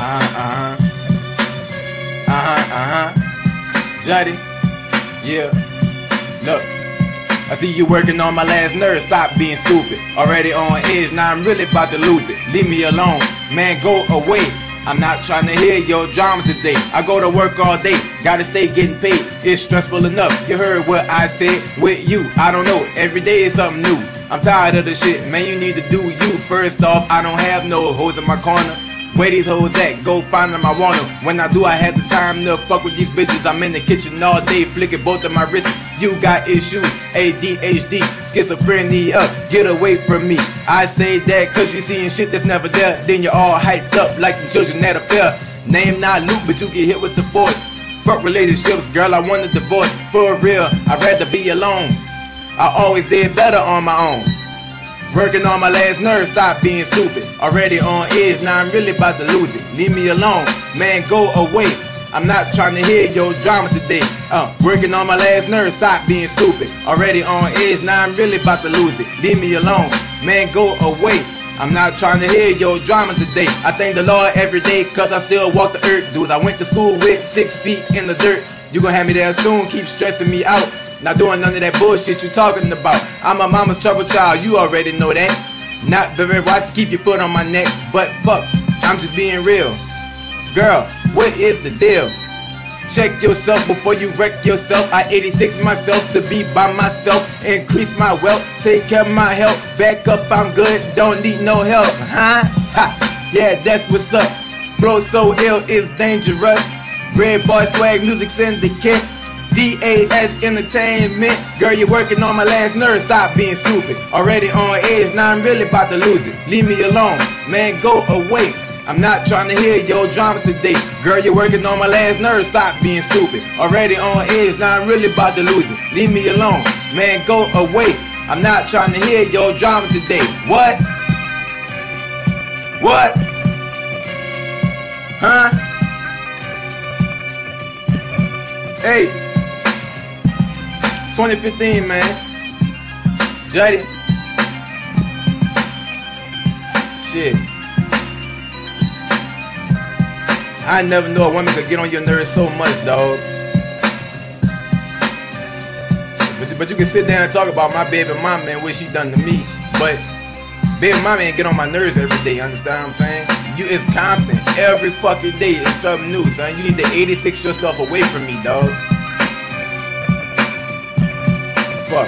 Uh-huh, uh-huh. Uh-huh. Juddy, yeah. Look, I see you working on my last nerve. Stop being stupid. Already on edge, now I'm really about to lose it. Leave me alone, man. Go away. I'm not trying to hear your drama today. I go to work all day, gotta stay getting paid. It's stressful enough. You heard what I said with you. I don't know. Every day is something new. I'm tired of the shit, man. You need to do you. First off, I don't have no hoes in my corner. Where these hoes at? Go find them, I want them. When I do, I have the time to fuck with these bitches. I'm in the kitchen all day, flicking both of my wrists. You got issues, ADHD, schizophrenia. Get away from me. I say that cause you seeing shit that's never there. Then you're all hyped up like some children at a fair. Name not Luke, but you get hit with the force. Fuck relationships, girl, I want a divorce. For real, I'd rather be alone. I always did better on my own. Working on my last nerve, stop being stupid. Already on edge, now I'm really about to lose it. Leave me alone, man, go away. I'm not trying to hear your drama today. Uh, working on my last nerve, stop being stupid. Already on edge, now I'm really about to lose it. Leave me alone, man, go away. I'm not trying to hear your drama today. I thank the Lord every day, cause I still walk the earth. Dudes, I went to school with six feet in the dirt. You gon' have me there soon, keep stressing me out. Not doing none of that bullshit you talking about. I'm a mama's trouble child, you already know that. Not very wise to keep your foot on my neck, but fuck, I'm just being real. Girl, what is the deal? Check yourself before you wreck yourself. I 86 myself to be by myself. Increase my wealth, take care of my health. Back up, I'm good, don't need no help. Huh? Ha. Yeah, that's what's up. Flow so ill, it's dangerous. Red Boy Swag Music Syndicate. DAS Entertainment. Girl, you're working on my last nerve. Stop being stupid. Already on edge, now I'm really about to lose it. Leave me alone, man, go away. I'm not trying to hear your drama today. Girl, you're working on my last nerve. Stop being stupid. Already on edge, now I'm really about to lose it. Leave me alone, man, go away. I'm not trying to hear your drama today. What? What? Huh? Hey, 2015, man. Juddy. Shit. I never knew a woman could get on your nerves so much, dog. But, but you can sit down and talk about my baby mama and what she done to me. But baby mama ain't get on my nerves every day, understand what I'm saying? You it's constant. Every fucking day it's something new, son. You need to 86 yourself away from me, dog. Fuck.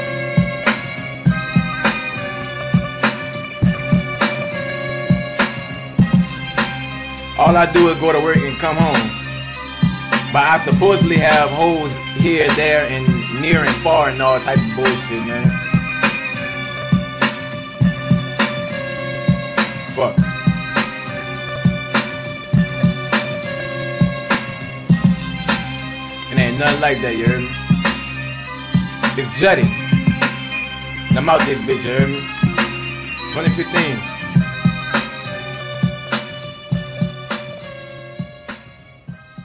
All I do is go to work and come home. But I supposedly have hoes here, there, and near and far and all type of bullshit, man. Fuck. And ain't nothing like that, you heard me? It's Juddy. I'm out this bitch, you heard me? 2015.